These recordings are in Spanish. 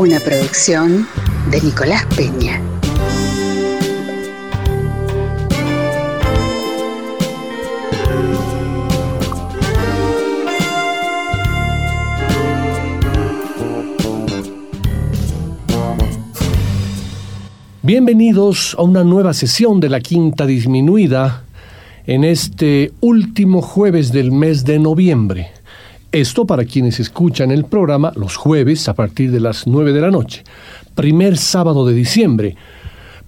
Una producción de Nicolás Peña. Bienvenidos a una nueva sesión de la Quinta Disminuida en este último jueves del mes de noviembre. Esto para quienes escuchan el programa los jueves a partir de las 9 de la noche. Primer sábado de diciembre.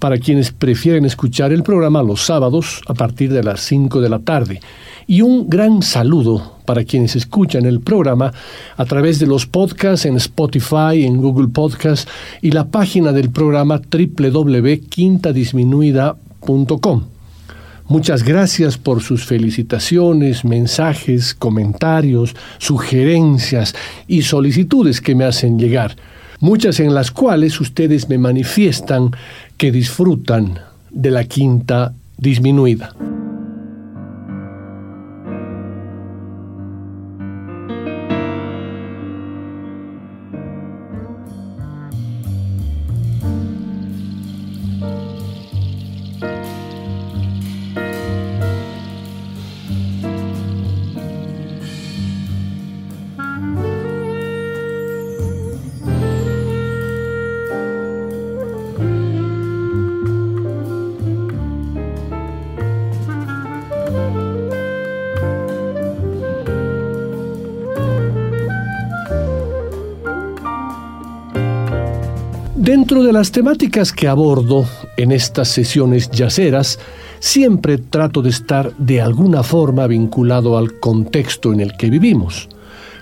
Para quienes prefieren escuchar el programa los sábados a partir de las 5 de la tarde. Y un gran saludo para quienes escuchan el programa a través de los podcasts en Spotify, en Google Podcasts y la página del programa www.quintadisminuida.com. Muchas gracias por sus felicitaciones, mensajes, comentarios, sugerencias y solicitudes que me hacen llegar, muchas en las cuales ustedes me manifiestan que disfrutan de la quinta disminuida. Dentro de las temáticas que abordo en estas sesiones yaceras, siempre trato de estar de alguna forma vinculado al contexto en el que vivimos.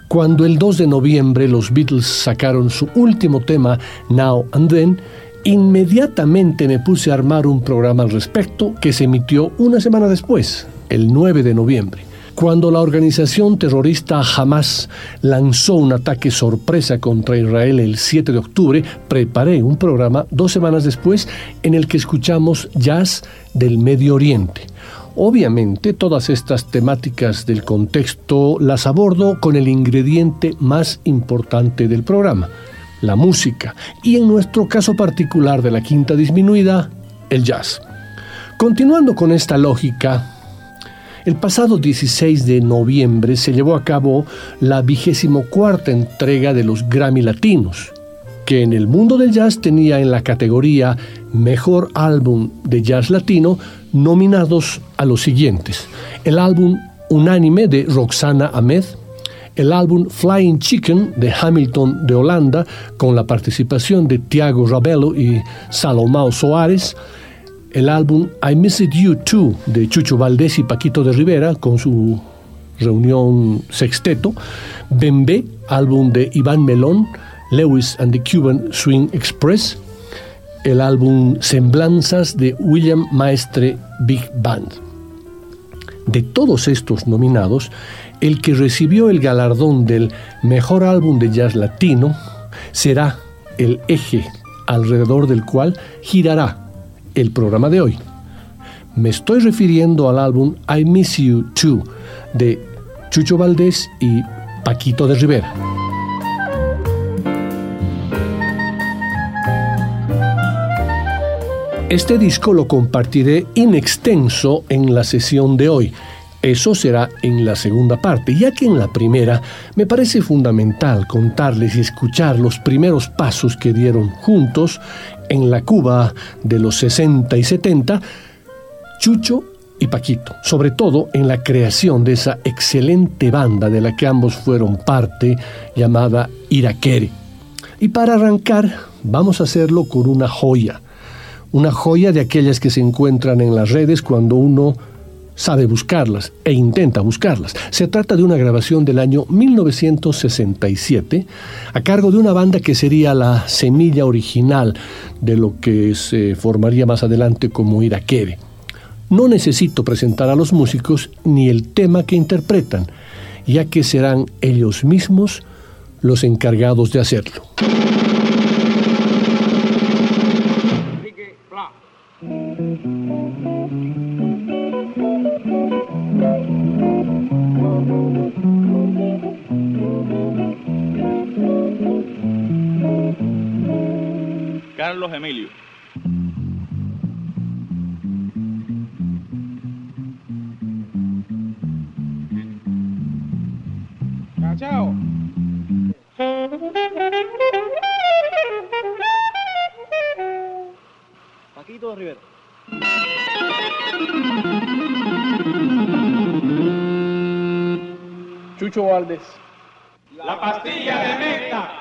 Cuando el 2 de noviembre los Beatles sacaron su último tema, Now and Then, inmediatamente me puse a armar un programa al respecto que se emitió una semana después, el 9 de noviembre. Cuando la organización terrorista Hamas lanzó un ataque sorpresa contra Israel el 7 de octubre, preparé un programa dos semanas después en el que escuchamos jazz del Medio Oriente. Obviamente todas estas temáticas del contexto las abordo con el ingrediente más importante del programa, la música, y en nuestro caso particular de la quinta disminuida, el jazz. Continuando con esta lógica, el pasado 16 de noviembre se llevó a cabo la vigésimo cuarta entrega de los Grammy Latinos, que en el mundo del jazz tenía en la categoría Mejor Álbum de Jazz Latino nominados a los siguientes. El álbum Unánime de Roxana Ahmed, el álbum Flying Chicken de Hamilton de Holanda, con la participación de Tiago Rabelo y Salomao Soares, el álbum I Miss It You Too de Chucho Valdés y Paquito de Rivera con su reunión sexteto, Bembe, álbum de Iván Melón, Lewis and the Cuban Swing Express, el álbum Semblanzas de William Maestre Big Band. De todos estos nominados, el que recibió el galardón del mejor álbum de jazz latino será el eje alrededor del cual girará el programa de hoy. Me estoy refiriendo al álbum I Miss You Too de Chucho Valdés y Paquito de Rivera. Este disco lo compartiré in extenso en la sesión de hoy. Eso será en la segunda parte, ya que en la primera me parece fundamental contarles y escuchar los primeros pasos que dieron juntos en la Cuba de los 60 y 70, Chucho y Paquito, sobre todo en la creación de esa excelente banda de la que ambos fueron parte, llamada Iraquere. Y para arrancar, vamos a hacerlo con una joya, una joya de aquellas que se encuentran en las redes cuando uno sabe buscarlas e intenta buscarlas. Se trata de una grabación del año 1967 a cargo de una banda que sería la semilla original de lo que se formaría más adelante como Irakere. No necesito presentar a los músicos ni el tema que interpretan, ya que serán ellos mismos los encargados de hacerlo. Carlos Emilio. Chao. Paquito Rivera. Chucho Valdés. La pastilla de meta.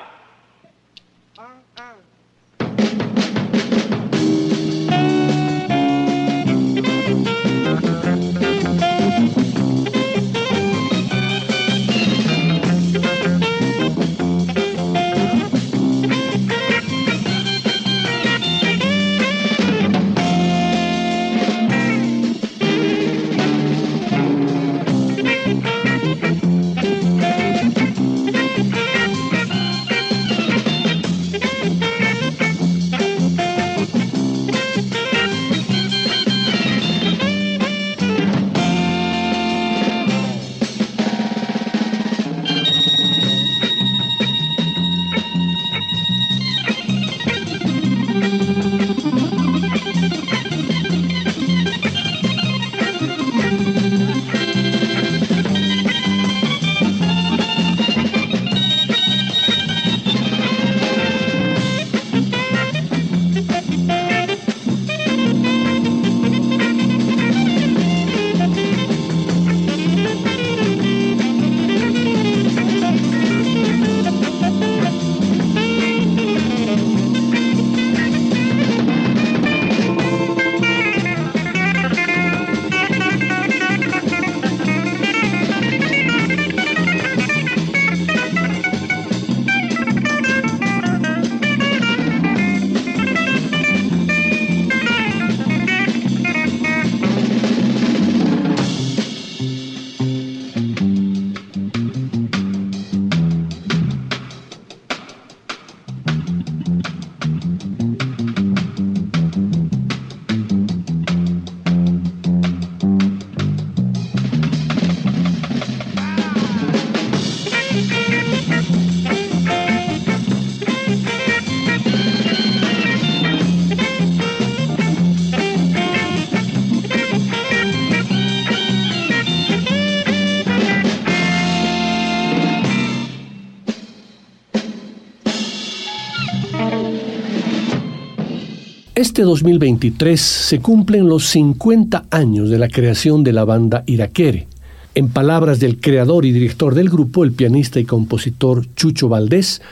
Este 2023 se cumplen los 50 años de la creación de la banda Iraquere. En palabras del creador y director del grupo, el pianista y compositor Chucho Valdés,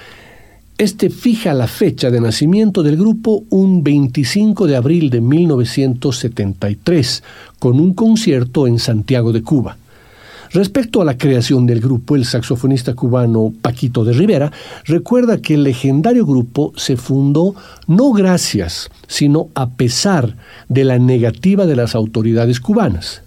este fija la fecha de nacimiento del grupo un 25 de abril de 1973, con un concierto en Santiago de Cuba. Respecto a la creación del grupo, el saxofonista cubano Paquito de Rivera recuerda que el legendario grupo se fundó no gracias, sino a pesar de la negativa de las autoridades cubanas.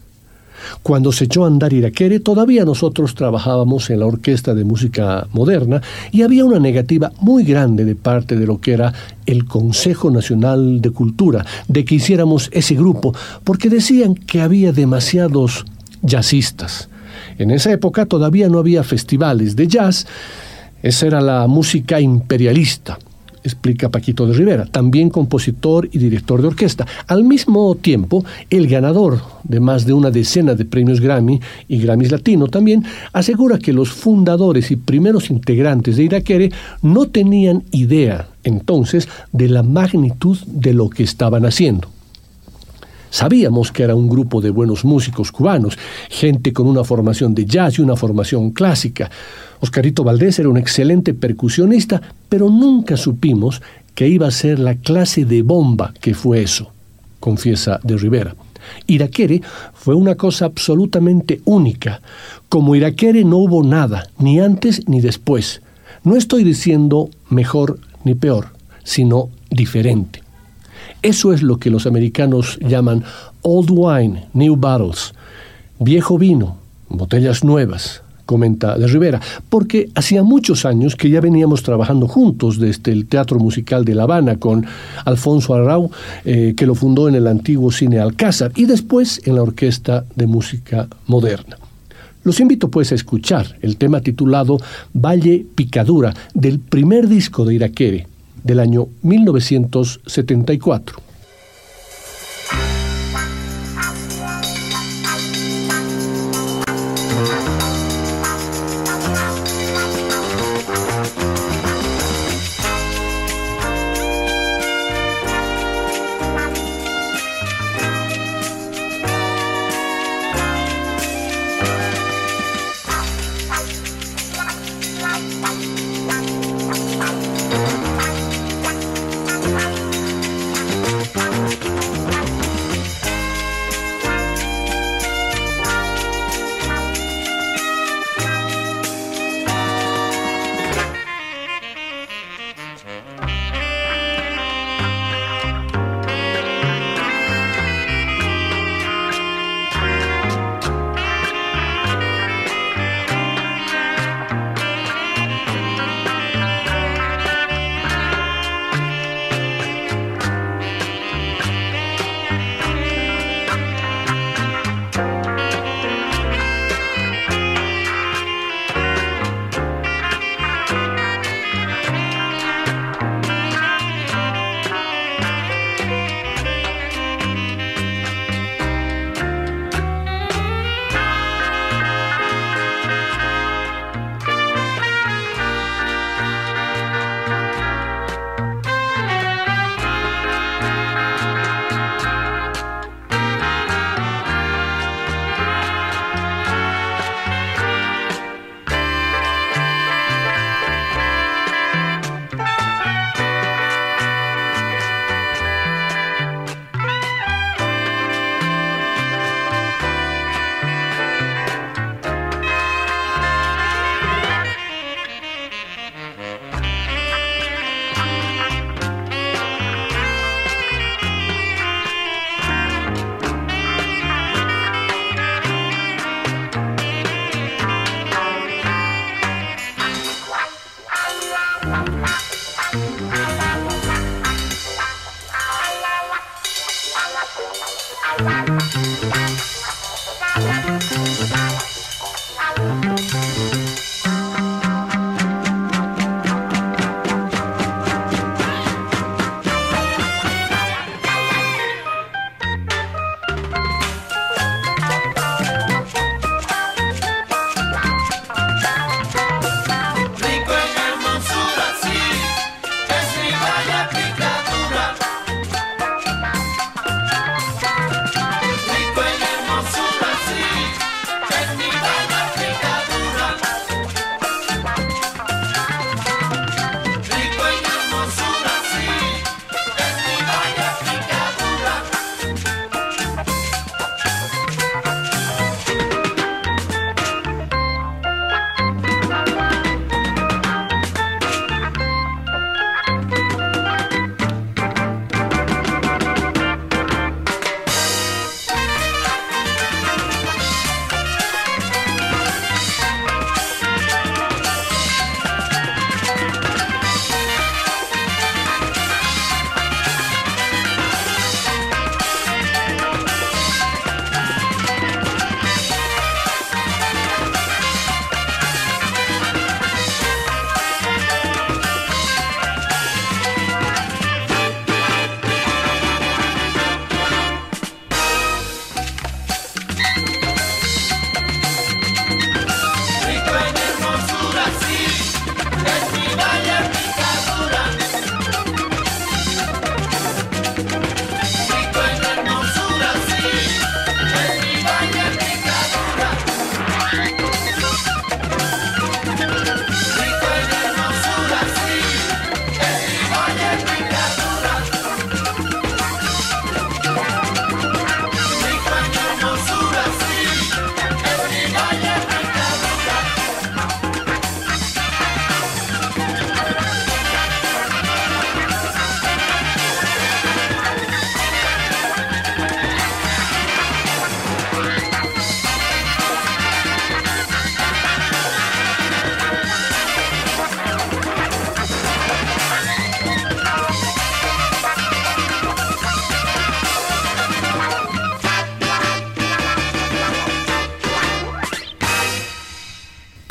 Cuando se echó a andar Iraquere, todavía nosotros trabajábamos en la Orquesta de Música Moderna y había una negativa muy grande de parte de lo que era el Consejo Nacional de Cultura de que hiciéramos ese grupo, porque decían que había demasiados jazzistas. En esa época todavía no había festivales de jazz, esa era la música imperialista, explica Paquito de Rivera, también compositor y director de orquesta. Al mismo tiempo, el ganador de más de una decena de premios Grammy y Grammys Latino también asegura que los fundadores y primeros integrantes de Iraquere no tenían idea entonces de la magnitud de lo que estaban haciendo. Sabíamos que era un grupo de buenos músicos cubanos, gente con una formación de jazz y una formación clásica. Oscarito Valdés era un excelente percusionista, pero nunca supimos que iba a ser la clase de bomba que fue eso, confiesa de Rivera. Iraquere fue una cosa absolutamente única. Como Iraquere no hubo nada, ni antes ni después. No estoy diciendo mejor ni peor, sino diferente. Eso es lo que los americanos llaman old wine, new bottles, viejo vino, botellas nuevas, comenta de Rivera, porque hacía muchos años que ya veníamos trabajando juntos desde el Teatro Musical de La Habana con Alfonso Arrau, eh, que lo fundó en el antiguo Cine Alcázar, y después en la Orquesta de Música Moderna. Los invito pues a escuchar el tema titulado Valle Picadura del primer disco de Iraquere del año 1974. Bye.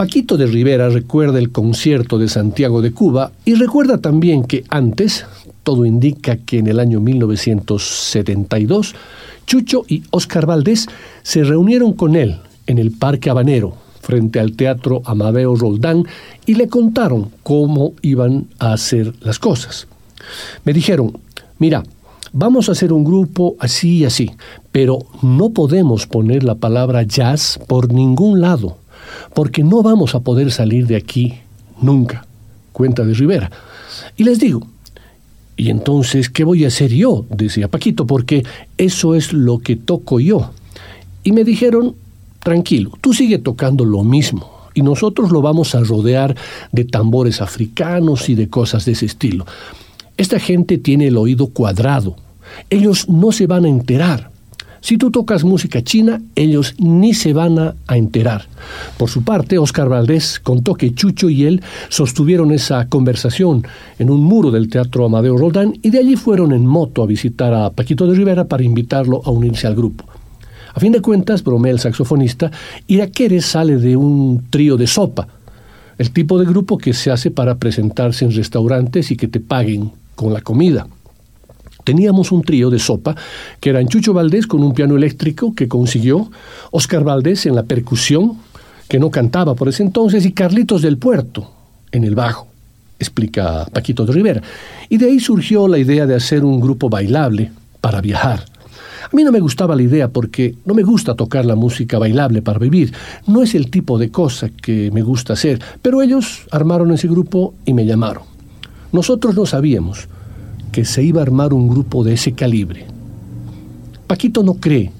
Paquito de Rivera recuerda el concierto de Santiago de Cuba y recuerda también que antes, todo indica que en el año 1972, Chucho y Oscar Valdés se reunieron con él en el Parque Habanero, frente al Teatro Amadeo Roldán, y le contaron cómo iban a hacer las cosas. Me dijeron, mira, vamos a hacer un grupo así y así, pero no podemos poner la palabra jazz por ningún lado porque no vamos a poder salir de aquí nunca, cuenta de Rivera. Y les digo, ¿y entonces qué voy a hacer yo? decía Paquito, porque eso es lo que toco yo. Y me dijeron, tranquilo, tú sigue tocando lo mismo y nosotros lo vamos a rodear de tambores africanos y de cosas de ese estilo. Esta gente tiene el oído cuadrado. Ellos no se van a enterar. Si tú tocas música china, ellos ni se van a, enterar. Por su parte, Oscar Valdés contó que Chucho y él sostuvieron esa conversación en un muro del Teatro Amadeo Roldán y de allí fueron en moto a visitar a Paquito de Rivera para invitarlo a unirse al grupo. A fin de cuentas, bromea el saxofonista, Iraquere sale de un trío de sopa, el tipo de grupo que se hace para presentarse en restaurantes y que te paguen con la comida. Teníamos un trío de sopa, que eran Chucho Valdés con un piano eléctrico que consiguió, Oscar Valdés en la percusión, que no cantaba por ese entonces, y Carlitos del Puerto en el bajo, explica Paquito de Rivera. Y de ahí surgió la idea de hacer un grupo bailable para viajar. A mí no me gustaba la idea porque no me gusta tocar la música bailable para vivir. No es el tipo de cosa que me gusta hacer, pero ellos armaron ese grupo y me llamaron. Nosotros no sabíamos que se iba a armar un grupo de ese calibre. Paquito no cree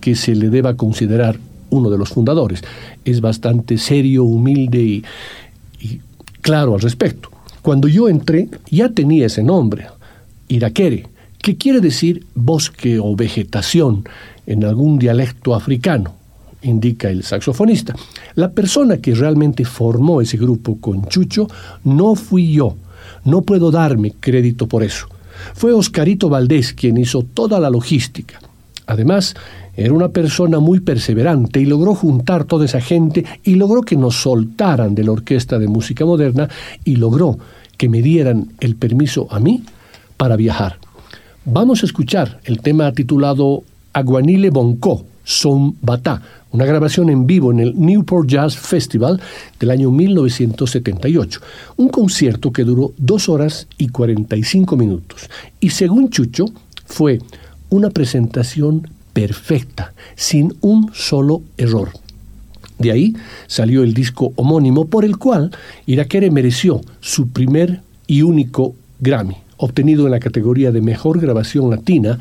que se le deba considerar uno de los fundadores. Es bastante serio, humilde y, claro al respecto. Cuando yo entré ya tenía ese nombre, Iraquere, que quiere decir bosque o vegetación en algún dialecto africano, indica el saxofonista. La persona que realmente formó ese grupo con Chucho no fui yo, no puedo darme crédito por eso. Fue Oscarito Valdés quien hizo toda la logística. Además, era una persona muy perseverante y logró juntar toda esa gente y logró que nos soltaran de la Orquesta de Música Moderna y logró que me dieran el permiso a mí para viajar. Vamos a escuchar el tema titulado Aguanile Bonco, Son Batá, una grabación en vivo en el Newport Jazz Festival del año 1978, un concierto que duró dos horas y 45 minutos. Y según Chucho, fue una presentación perfecta, sin un solo error. De ahí salió el disco homónimo por el cual Iraquere mereció su primer y único Grammy, obtenido en la categoría de Mejor Grabación Latina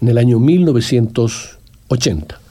en el año 1980.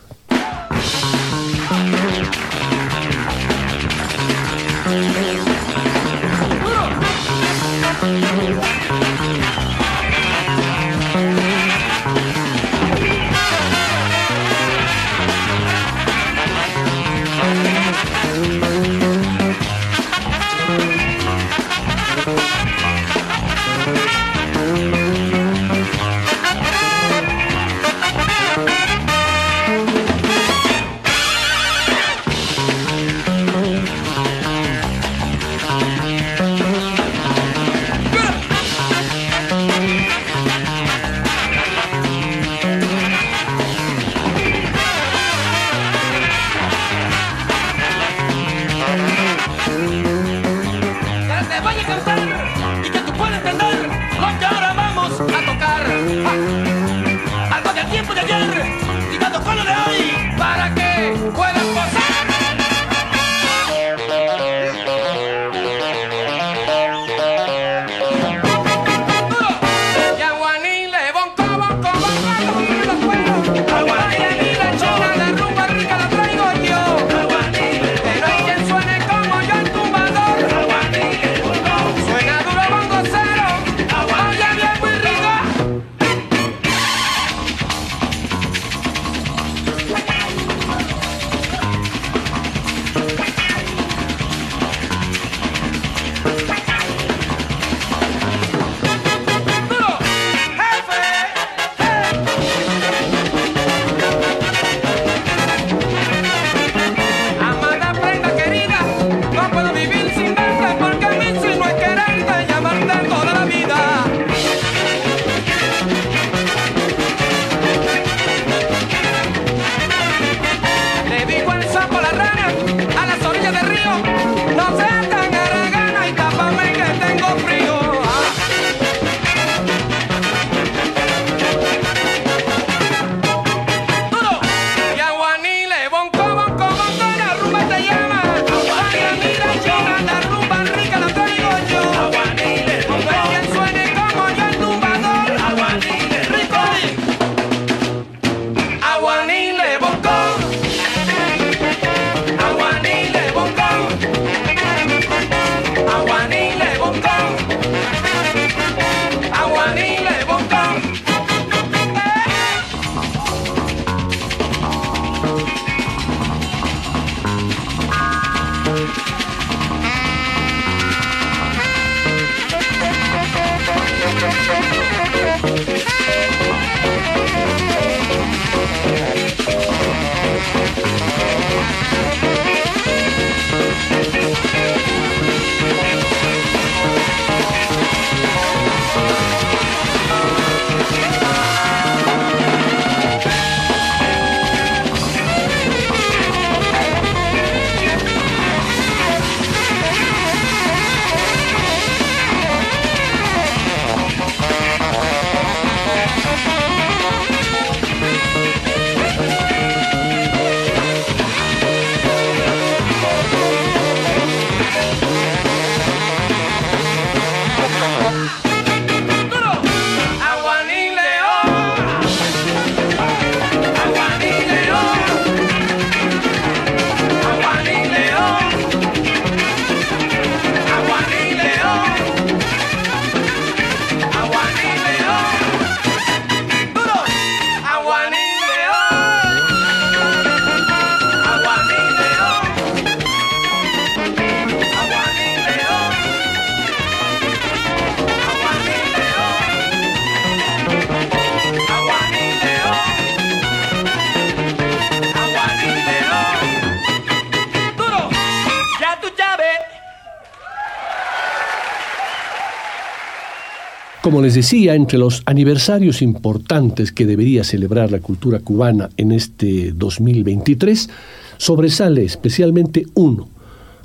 Les decía, entre los aniversarios importantes que debería celebrar la cultura cubana en este 2023, sobresale especialmente uno,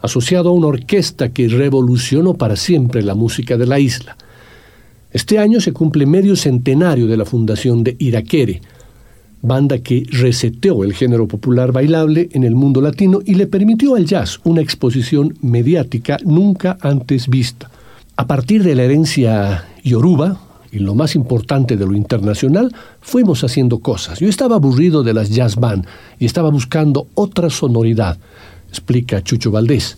asociado a una orquesta que revolucionó para siempre la música de la isla. Este año se cumple medio centenario de la fundación de Iraquere, banda que reseteó el género popular bailable en el mundo latino y le permitió al jazz una exposición mediática nunca antes vista. A partir de la herencia yoruba, y lo más importante de lo internacional, fuimos haciendo cosas. Yo estaba aburrido de las jazz band y estaba buscando otra sonoridad, explica Chucho Valdés.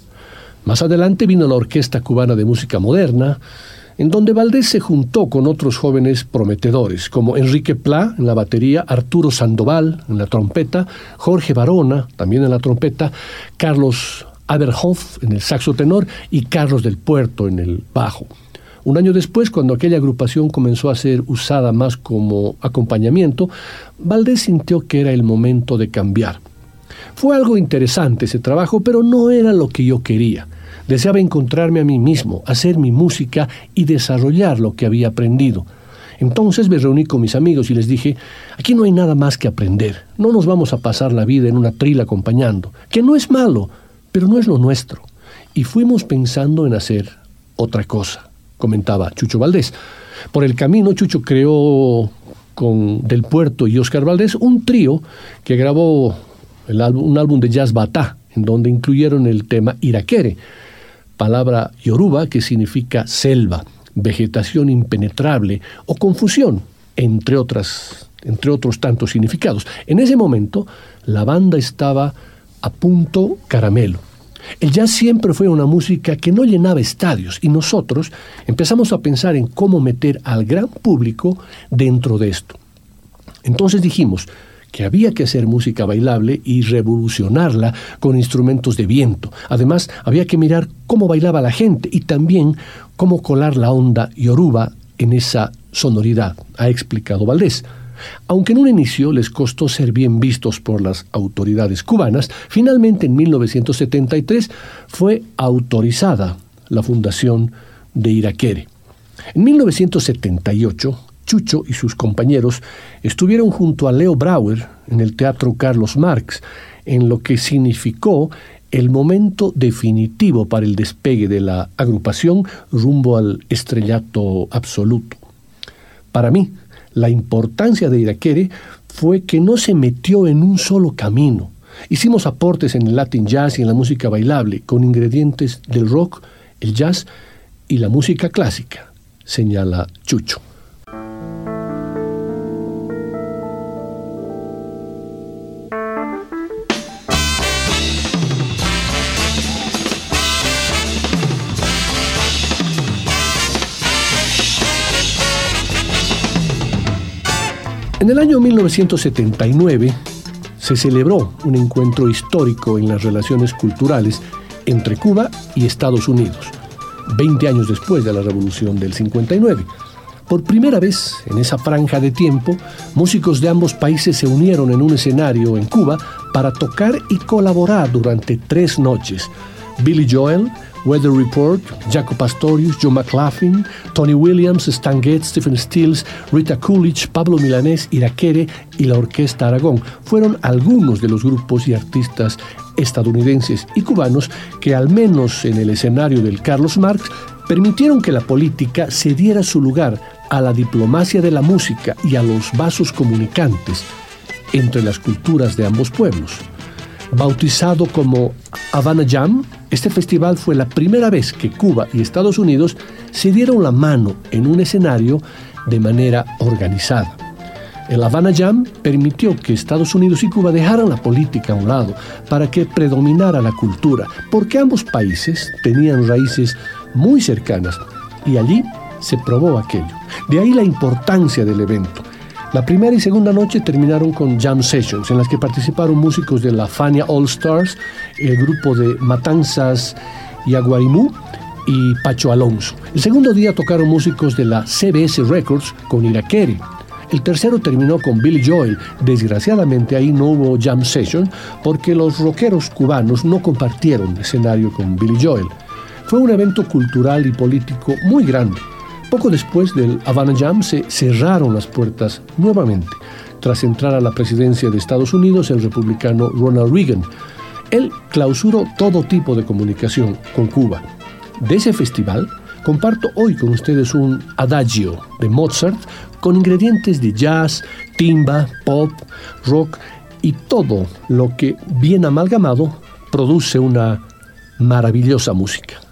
Más adelante vino la Orquesta Cubana de Música Moderna, en donde Valdés se juntó con otros jóvenes prometedores, como Enrique Pla en la batería, Arturo Sandoval en la trompeta, Jorge Barona también en la trompeta, Carlos Aberhoff en el saxo tenor y Carlos del Puerto en el bajo. Un año después, cuando aquella agrupación comenzó a ser usada más como acompañamiento, Valdés sintió que era el momento de cambiar. Fue algo interesante ese trabajo, pero no era lo que yo quería. Deseaba encontrarme a mí mismo, hacer mi música y desarrollar lo que había aprendido. Entonces me reuní con mis amigos y les dije, aquí no hay nada más que aprender, no nos vamos a pasar la vida en una trila acompañando, que no es malo, pero no es lo nuestro. Y fuimos pensando en hacer otra cosa, comentaba Chucho Valdés. Por el camino, Chucho creó con Del Puerto y Oscar Valdés un trío que grabó un álbum de jazz batá, en donde incluyeron el tema Iraquere, palabra yoruba que significa selva, vegetación impenetrable o confusión, entre, otras, entre otros tantos significados. En ese momento, la banda estaba a punto caramelo. El jazz siempre fue una música que no llenaba estadios y nosotros empezamos a pensar en cómo meter al gran público dentro de esto. Entonces dijimos que había que hacer música bailable y revolucionarla con instrumentos de viento. Además, había que mirar cómo bailaba la gente y también cómo colar la onda yoruba en esa sonoridad, ha explicado Valdés. Aunque en un inicio les costó ser bien vistos por las autoridades cubanas, finalmente en 1973 fue autorizada la fundación de Iraquere. En 1978, Chucho y sus compañeros estuvieron junto a Leo Brauer en el Teatro Carlos Marx, en lo que significó el momento definitivo para el despegue de la agrupación rumbo al estrellato absoluto. Para mí, la importancia de Iraquere fue que no se metió en un solo camino. Hicimos aportes en el Latin Jazz y en la música bailable, con ingredientes del rock, el jazz y la música clásica, señala Chucho. En el año 1979 se celebró un encuentro histórico en las relaciones culturales entre Cuba y Estados Unidos, 20 años después de la Revolución del 59. Por primera vez en esa franja de tiempo, músicos de ambos países se unieron en un escenario en Cuba para tocar y colaborar durante tres noches. Billy Joel, Weather Report, Jaco Pastorius, Joe McLaughlin, Tony Williams, Stan Getz, Stephen Stills, Rita Coolidge, Pablo Milanés, Iraquere y la Orquesta Aragón fueron algunos de los grupos y artistas estadounidenses y cubanos que al menos en el escenario del Carlos Marx permitieron que la política se diera su lugar a la diplomacia de la música y a los vasos comunicantes entre las culturas de ambos pueblos. Bautizado como Havana Jam, este festival fue la primera vez que Cuba y Estados Unidos se dieron la mano en un escenario de manera organizada. El Havana Jam permitió que Estados Unidos y Cuba dejaran la política a un lado para que predominara la cultura, porque ambos países tenían raíces muy cercanas y allí se probó aquello. De ahí la importancia del evento. La primera y segunda noche terminaron con jam sessions en las que participaron músicos de la Fania All Stars, el grupo de Matanzas y Aguarimú y Pacho Alonso. El segundo día tocaron músicos de la CBS Records con Irakeri. El tercero terminó con Billy Joel. Desgraciadamente ahí no hubo jam session porque los rockeros cubanos no compartieron escenario con Billy Joel. Fue un evento cultural y político muy grande poco después del Havana Jam se cerraron las puertas nuevamente, tras entrar a la presidencia de Estados Unidos el republicano Ronald Reagan. Él clausuró todo tipo de comunicación con Cuba. De ese festival comparto hoy con ustedes un adagio de Mozart con ingredientes de jazz, timba, pop, rock y todo lo que bien amalgamado produce una maravillosa música.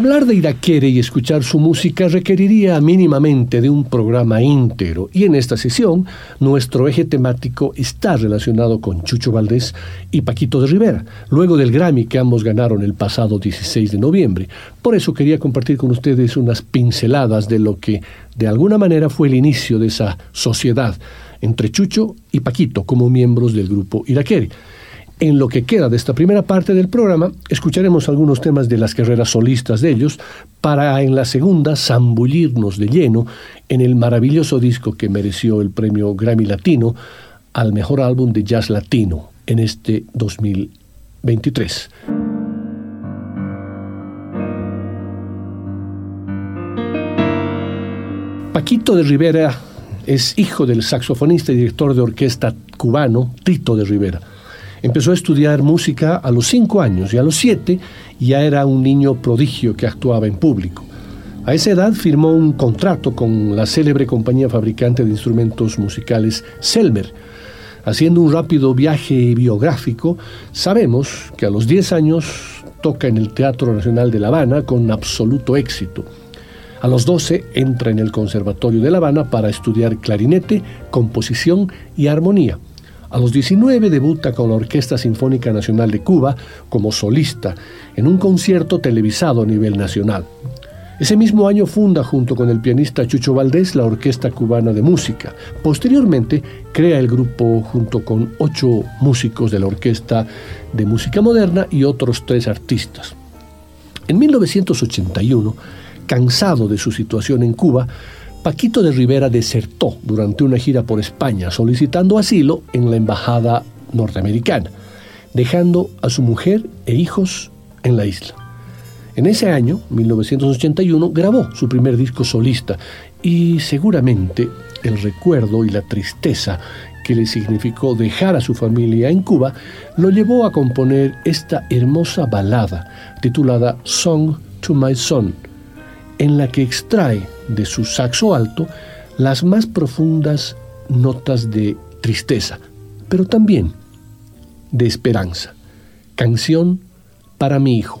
Hablar de Iraquere y escuchar su música requeriría mínimamente de un programa íntegro y en esta sesión nuestro eje temático está relacionado con Chucho Valdés y Paquito de Rivera, luego del Grammy que ambos ganaron el pasado 16 de noviembre. Por eso quería compartir con ustedes unas pinceladas de lo que de alguna manera fue el inicio de esa sociedad entre Chucho y Paquito como miembros del grupo Iraquere. En lo que queda de esta primera parte del programa, escucharemos algunos temas de las carreras solistas de ellos, para en la segunda zambullirnos de lleno en el maravilloso disco que mereció el premio Grammy Latino al mejor álbum de jazz latino en este 2023. Paquito de Rivera es hijo del saxofonista y director de orquesta cubano Tito de Rivera. Empezó a estudiar música a los cinco años y a los siete ya era un niño prodigio que actuaba en público. A esa edad firmó un contrato con la célebre compañía fabricante de instrumentos musicales Selmer. Haciendo un rápido viaje biográfico, sabemos que a los 10 años toca en el Teatro Nacional de La Habana con absoluto éxito. A los 12 entra en el Conservatorio de La Habana para estudiar clarinete, composición y armonía. A los 19 debuta con la Orquesta Sinfónica Nacional de Cuba como solista en un concierto televisado a nivel nacional. Ese mismo año funda junto con el pianista Chucho Valdés la Orquesta Cubana de Música. Posteriormente crea el grupo junto con ocho músicos de la Orquesta de Música Moderna y otros tres artistas. En 1981, cansado de su situación en Cuba, Paquito de Rivera desertó durante una gira por España solicitando asilo en la embajada norteamericana, dejando a su mujer e hijos en la isla. En ese año, 1981, grabó su primer disco solista y seguramente el recuerdo y la tristeza que le significó dejar a su familia en Cuba lo llevó a componer esta hermosa balada titulada Song to My Son, en la que extrae de su saxo alto las más profundas notas de tristeza, pero también de esperanza. Canción para mi hijo.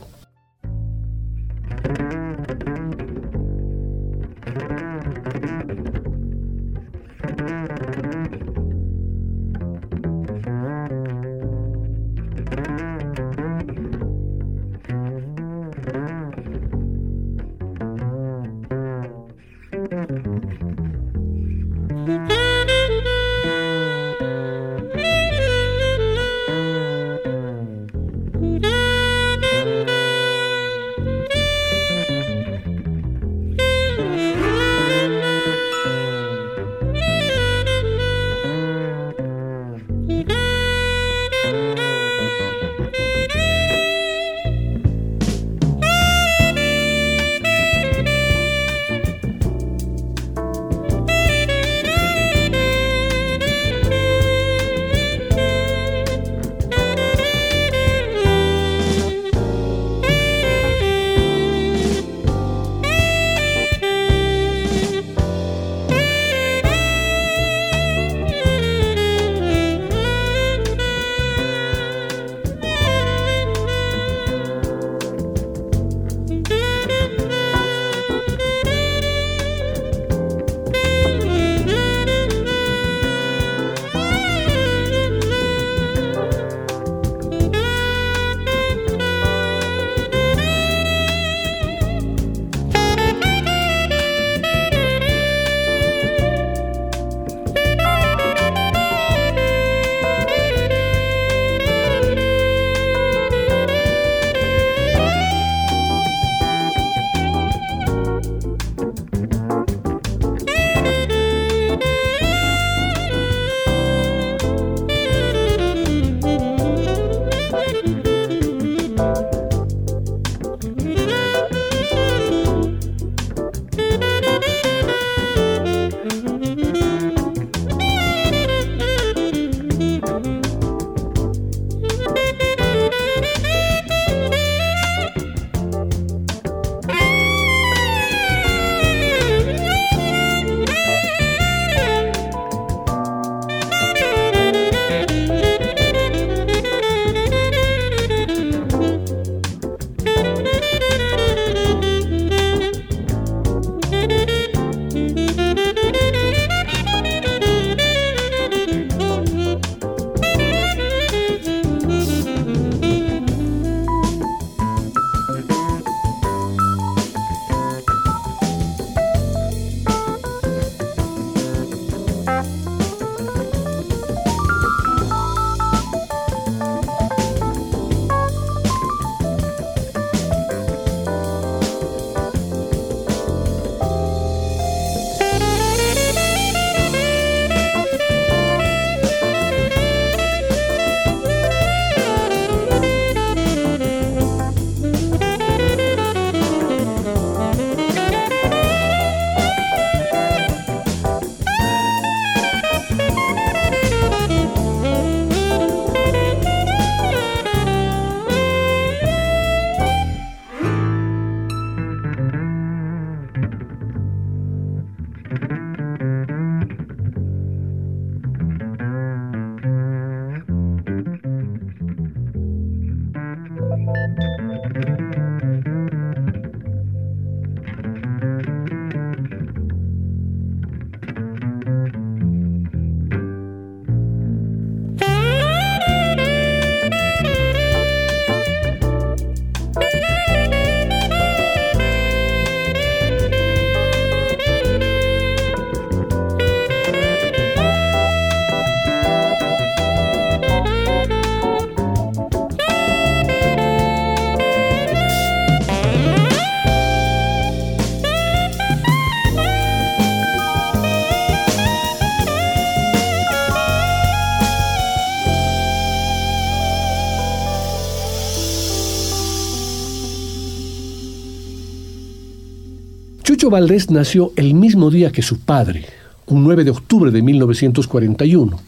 Valdés nació el mismo día que su padre, un 9 de octubre de 1941.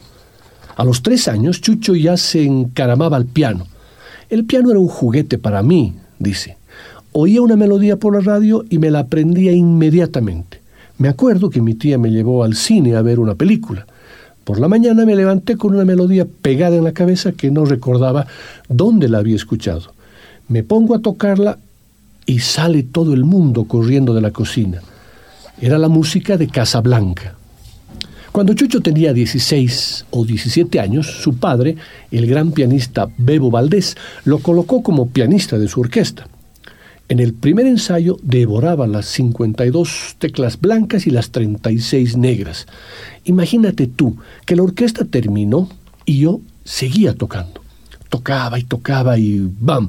A los tres años, Chucho ya se encaramaba al piano. El piano era un juguete para mí, dice. Oía una melodía por la radio y me la aprendía inmediatamente. Me acuerdo que mi tía me llevó al cine a ver una película. Por la mañana me levanté con una melodía pegada en la cabeza que no recordaba dónde la había escuchado. Me pongo a tocarla y sale todo el mundo corriendo de la cocina. Era la música de Casablanca. Cuando Chucho tenía 16 o 17 años, su padre, el gran pianista Bebo Valdés, lo colocó como pianista de su orquesta. En el primer ensayo devoraba las 52 teclas blancas y las 36 negras. Imagínate tú que la orquesta terminó y yo seguía tocando. Tocaba y tocaba y ¡bam!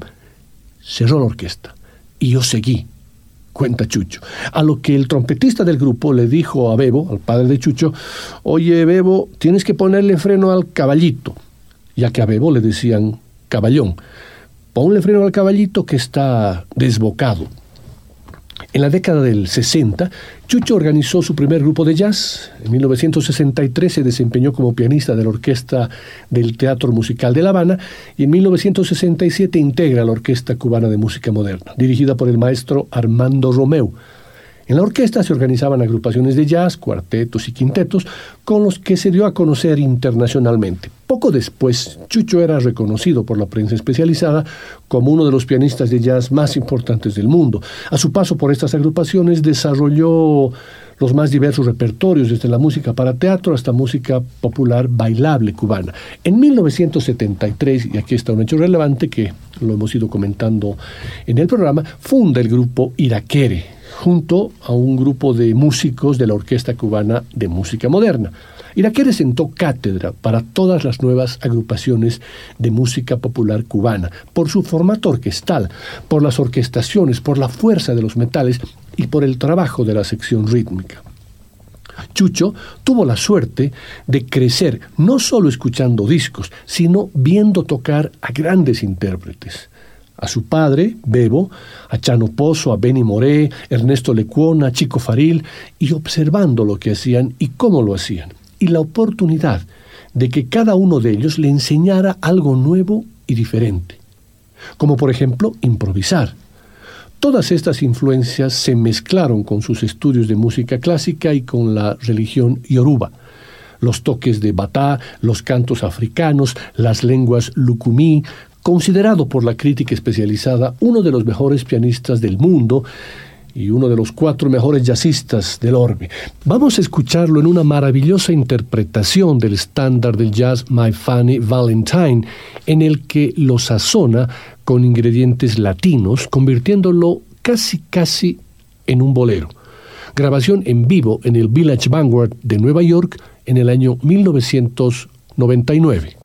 Cerró la orquesta. Y yo seguí, cuenta Chucho. A lo que el trompetista del grupo le dijo a Bebo, al padre de Chucho, oye Bebo, tienes que ponerle freno al caballito, ya que a Bebo le decían caballón. Ponle freno al caballito que está desbocado. En la década del 60, Chucho organizó su primer grupo de jazz. En 1963 se desempeñó como pianista de la orquesta del Teatro Musical de La Habana y en 1967 integra la Orquesta Cubana de Música Moderna, dirigida por el maestro Armando Romeu. En la orquesta se organizaban agrupaciones de jazz, cuartetos y quintetos, con los que se dio a conocer internacionalmente. Poco después, Chucho era reconocido por la prensa especializada como uno de los pianistas de jazz más importantes del mundo. A su paso por estas agrupaciones desarrolló los más diversos repertorios, desde la música para teatro hasta música popular bailable cubana. En 1973, y aquí está un hecho relevante que lo hemos ido comentando en el programa, funda el grupo Iraquere, junto a un grupo de músicos de la Orquesta Cubana de Música Moderna. Iraquere sentó cátedra para todas las nuevas agrupaciones de música popular cubana, por su formato orquestal, por las orquestaciones, por la fuerza de los metales y por el trabajo de la sección rítmica. Chucho tuvo la suerte de crecer no solo escuchando discos, sino viendo tocar a grandes intérpretes a su padre, Bebo, a Chano Pozo, a Benny Moré, Ernesto Lecuona, Chico Faril, y observando lo que hacían y cómo lo hacían, y la oportunidad de que cada uno de ellos le enseñara algo nuevo y diferente, como por ejemplo improvisar. Todas estas influencias se mezclaron con sus estudios de música clásica y con la religión yoruba. Los toques de batá, los cantos africanos, las lenguas lucumí, considerado por la crítica especializada uno de los mejores pianistas del mundo y uno de los cuatro mejores jazzistas del orbe. Vamos a escucharlo en una maravillosa interpretación del estándar del jazz My Funny Valentine, en el que lo sazona con ingredientes latinos, convirtiéndolo casi casi en un bolero. Grabación en vivo en el Village Vanguard de Nueva York en el año 1999.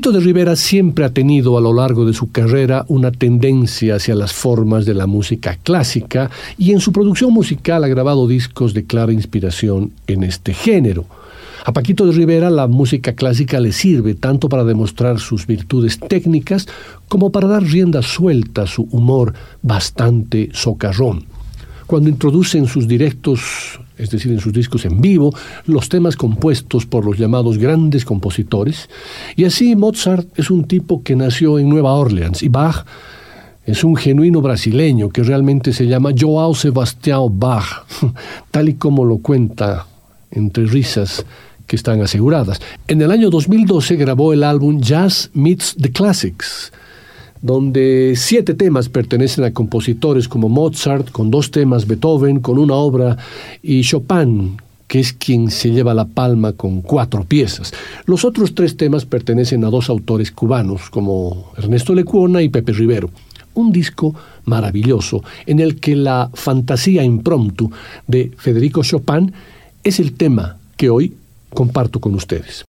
Paquito de Rivera siempre ha tenido a lo largo de su carrera una tendencia hacia las formas de la música clásica y en su producción musical ha grabado discos de clara inspiración en este género. A Paquito de Rivera la música clásica le sirve tanto para demostrar sus virtudes técnicas como para dar rienda suelta a su humor bastante socarrón. Cuando introduce en sus directos es decir, en sus discos en vivo, los temas compuestos por los llamados grandes compositores. Y así Mozart es un tipo que nació en Nueva Orleans y Bach es un genuino brasileño que realmente se llama Joao Sebastião Bach, tal y como lo cuenta entre risas que están aseguradas. En el año 2012 grabó el álbum Jazz Meets the Classics, donde siete temas pertenecen a compositores como Mozart, con dos temas Beethoven, con una obra, y Chopin, que es quien se lleva la palma con cuatro piezas. Los otros tres temas pertenecen a dos autores cubanos, como Ernesto Lecuona y Pepe Rivero. Un disco maravilloso en el que la fantasía impromptu de Federico Chopin es el tema que hoy comparto con ustedes.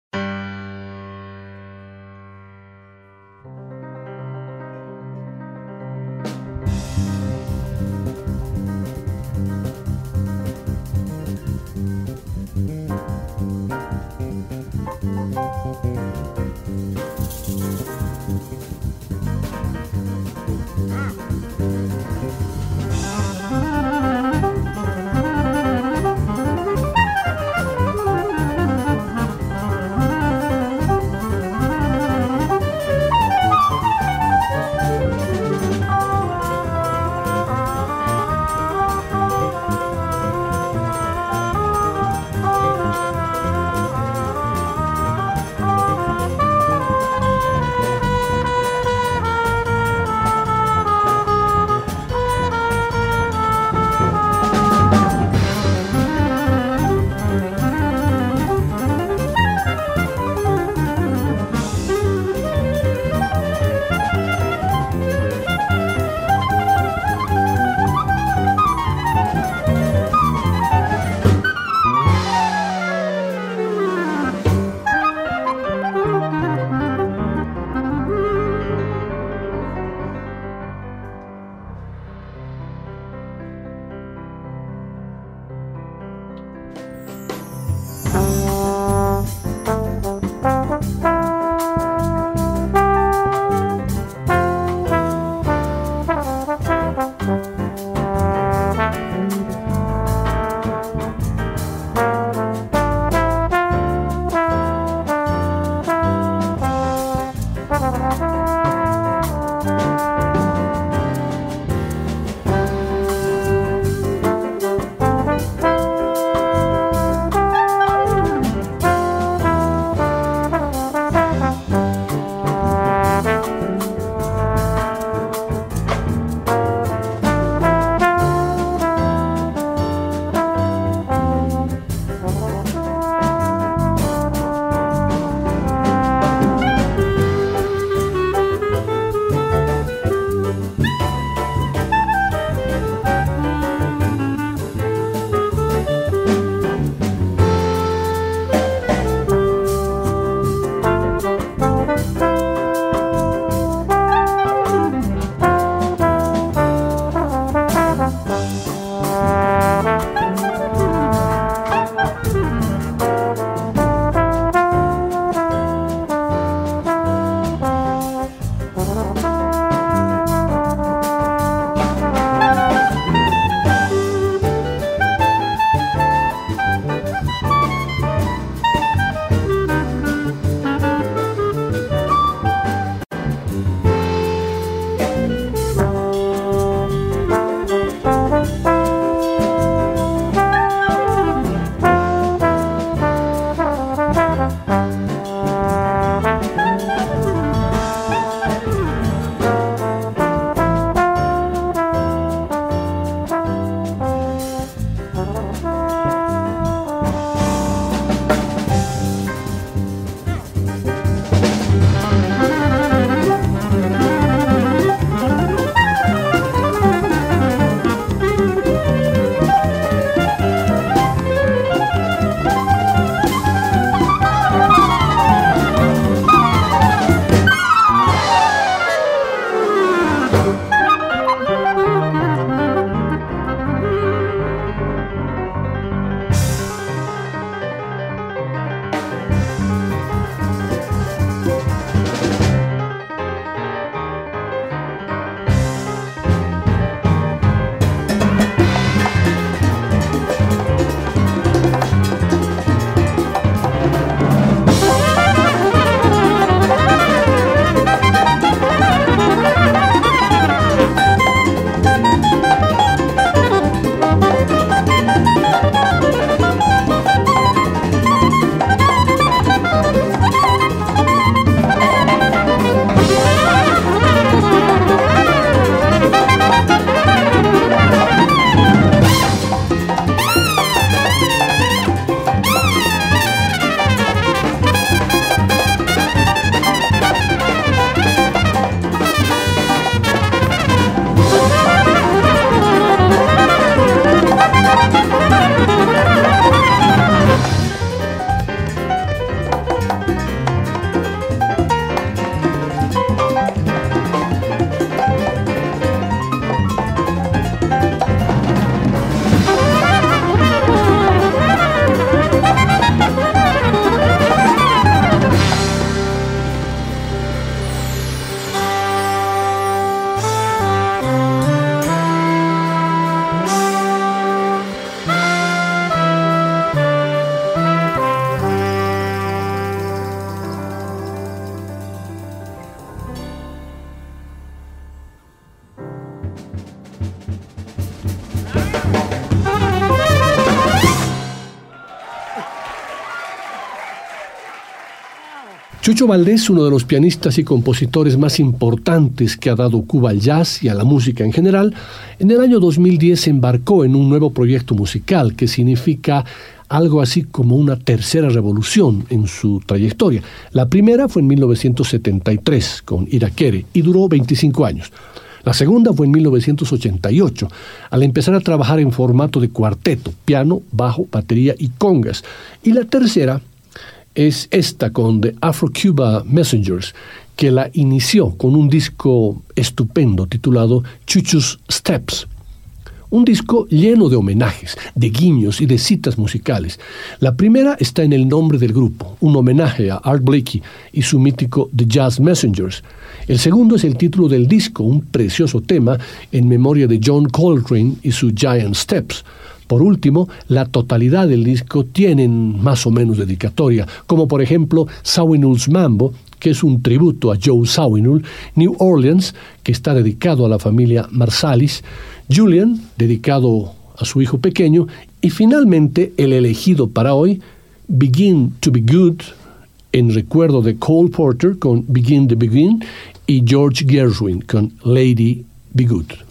Chucho Valdés, uno de los pianistas y compositores más importantes que ha dado Cuba al jazz y a la música en general, en el año 2010 se embarcó en un nuevo proyecto musical que significa algo así como una tercera revolución en su trayectoria. La primera fue en 1973 con Irakere y duró 25 años. La segunda fue en 1988, al empezar a trabajar en formato de cuarteto, piano, bajo, batería y congas. Y la tercera es esta con The Afro-Cuba Messengers, que la inició con un disco estupendo titulado Chuchus Steps. Un disco lleno de homenajes, de guiños y de citas musicales. La primera está en el nombre del grupo, un homenaje a Art Blakey y su mítico The Jazz Messengers. El segundo es el título del disco, un precioso tema en memoria de John Coltrane y su Giant Steps. Por último, la totalidad del disco tienen más o menos dedicatoria, como por ejemplo Sawinul's Mambo, que es un tributo a Joe Sawinul, New Orleans, que está dedicado a la familia Marsalis, Julian, dedicado a su hijo pequeño, y finalmente el elegido para hoy, Begin to Be Good, en recuerdo de Cole Porter con Begin to Begin y George Gershwin con Lady Be Good.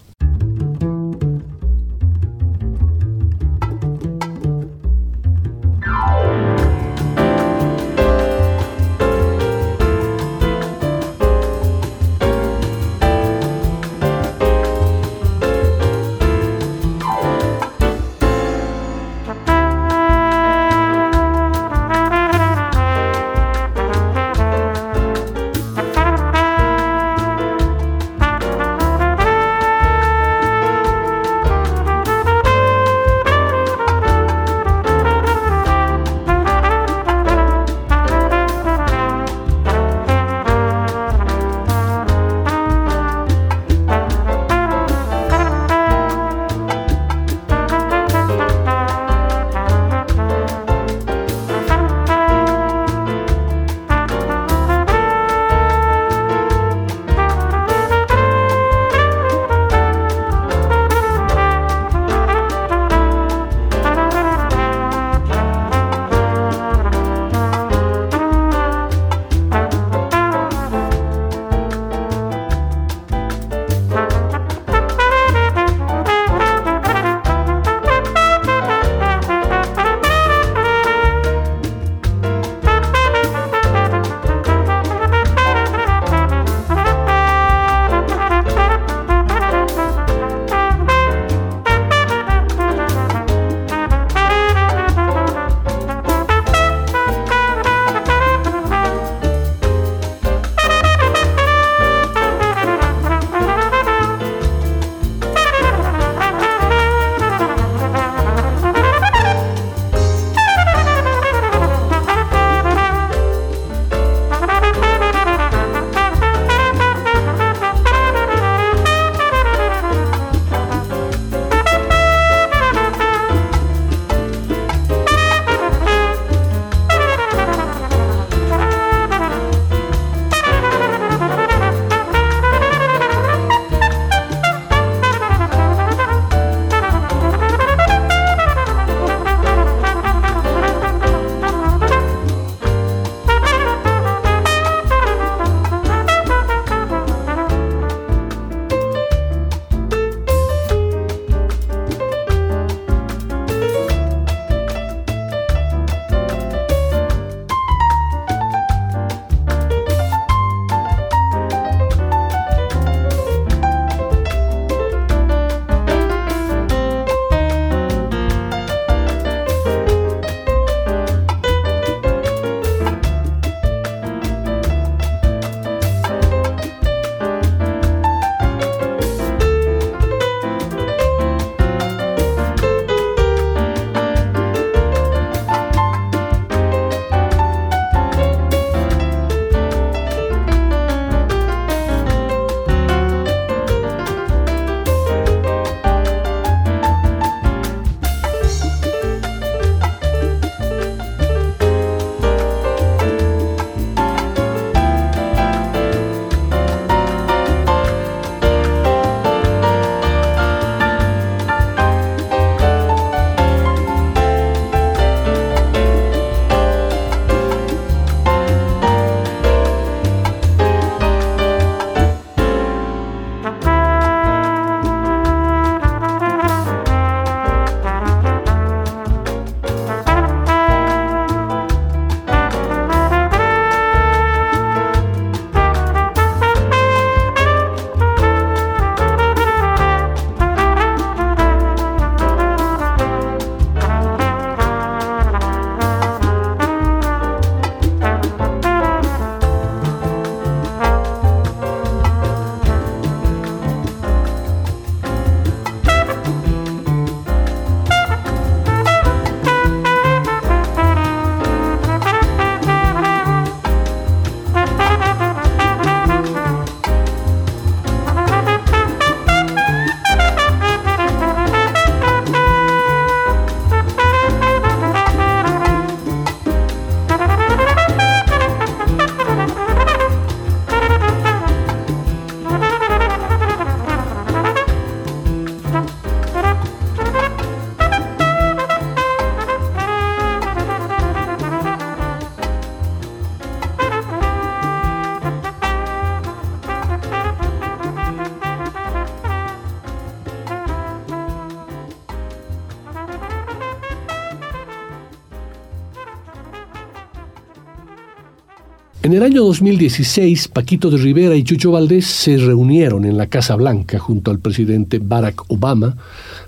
En el año 2016, Paquito de Rivera y Chucho Valdés se reunieron en la Casa Blanca junto al presidente Barack Obama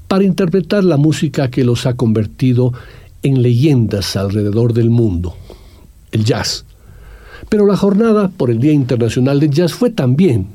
para interpretar la música que los ha convertido en leyendas alrededor del mundo, el jazz. Pero la jornada por el Día Internacional del Jazz fue también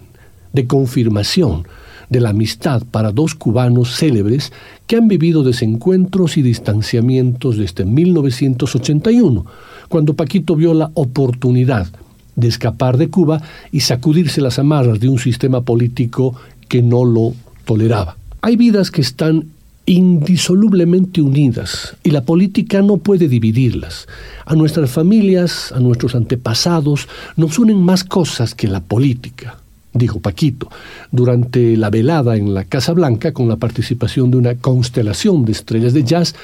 de confirmación de la amistad para dos cubanos célebres que han vivido desencuentros y distanciamientos desde 1981, cuando Paquito vio la oportunidad de escapar de Cuba y sacudirse las amarras de un sistema político que no lo toleraba. Hay vidas que están indisolublemente unidas y la política no puede dividirlas. A nuestras familias, a nuestros antepasados, nos unen más cosas que la política dijo Paquito, durante la velada en la Casa Blanca con la participación de una constelación de estrellas de jazz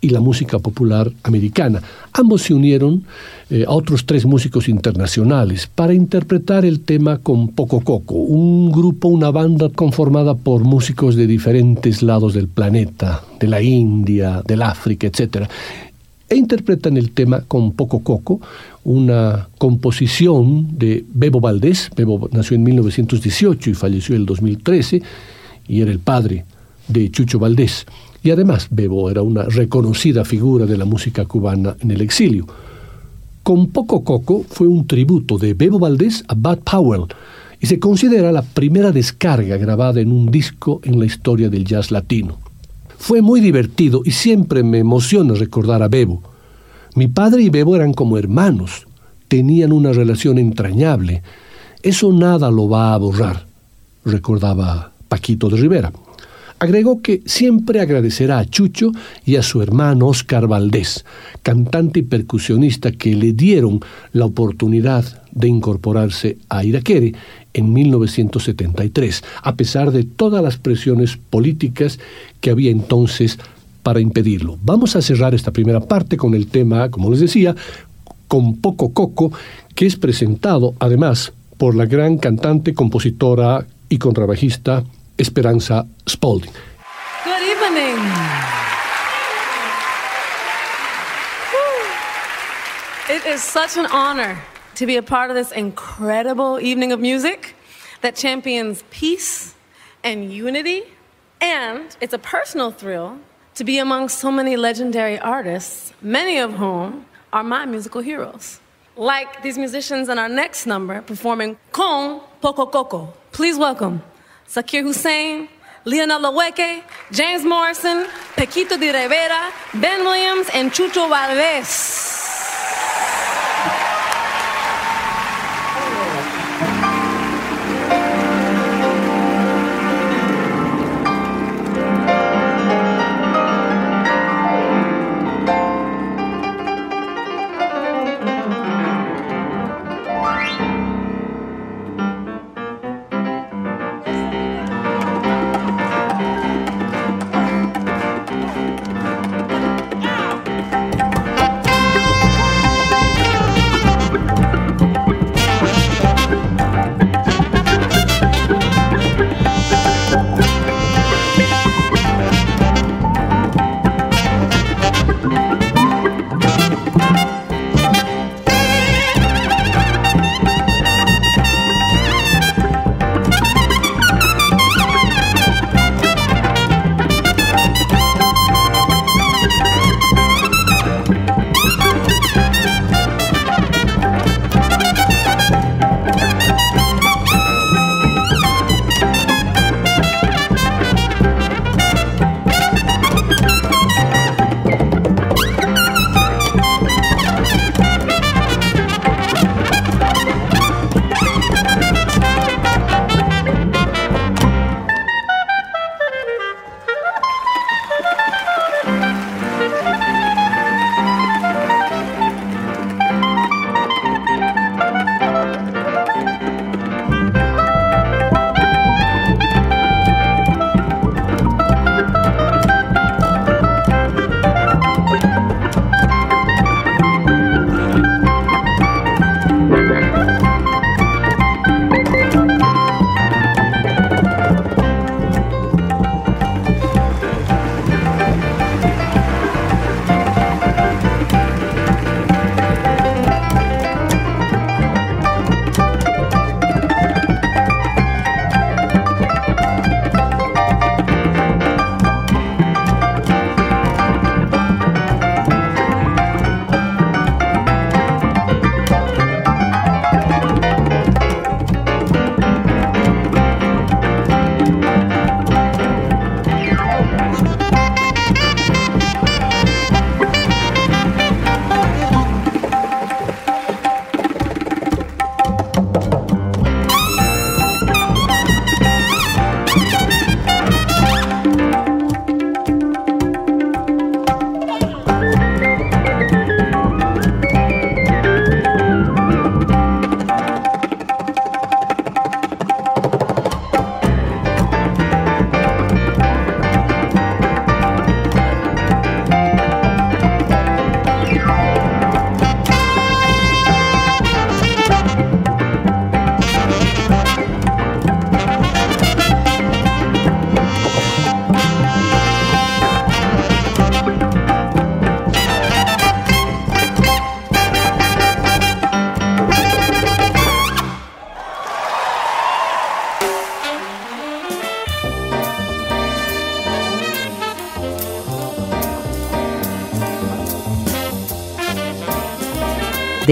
y la música popular americana. Ambos se unieron eh, a otros tres músicos internacionales para interpretar el tema con Poco Coco, un grupo, una banda conformada por músicos de diferentes lados del planeta, de la India, del África, etc e interpretan el tema con Poco Coco, una composición de Bebo Valdés. Bebo nació en 1918 y falleció en el 2013 y era el padre de Chucho Valdés. Y además Bebo era una reconocida figura de la música cubana en el exilio. Con Poco Coco fue un tributo de Bebo Valdés a Bud Powell y se considera la primera descarga grabada en un disco en la historia del jazz latino. Fue muy divertido y siempre me emociona recordar a Bebo. Mi padre y Bebo eran como hermanos, tenían una relación entrañable. Eso nada lo va a borrar, recordaba Paquito de Rivera. Agregó que siempre agradecerá a Chucho y a su hermano Oscar Valdés, cantante y percusionista que le dieron la oportunidad de incorporarse a Iraquere en 1973, a pesar de todas las presiones políticas que había entonces para impedirlo. Vamos a cerrar esta primera parte con el tema, como les decía, con Poco Coco, que es presentado además por la gran cantante, compositora y contrabajista Esperanza Spalding. Good evening. It is such an honor to be a part of this incredible evening of music that champions peace and unity. And it's a personal thrill to be among so many legendary artists, many of whom are my musical heroes. Like these musicians in our next number performing Con Poco Coco. Please welcome Sakir Hussein, Leonel Laweke, James Morrison, Pequito de Rivera, Ben Williams, and Chucho Valdez.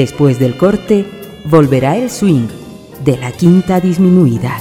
Después del corte, volverá el swing de la quinta disminuida.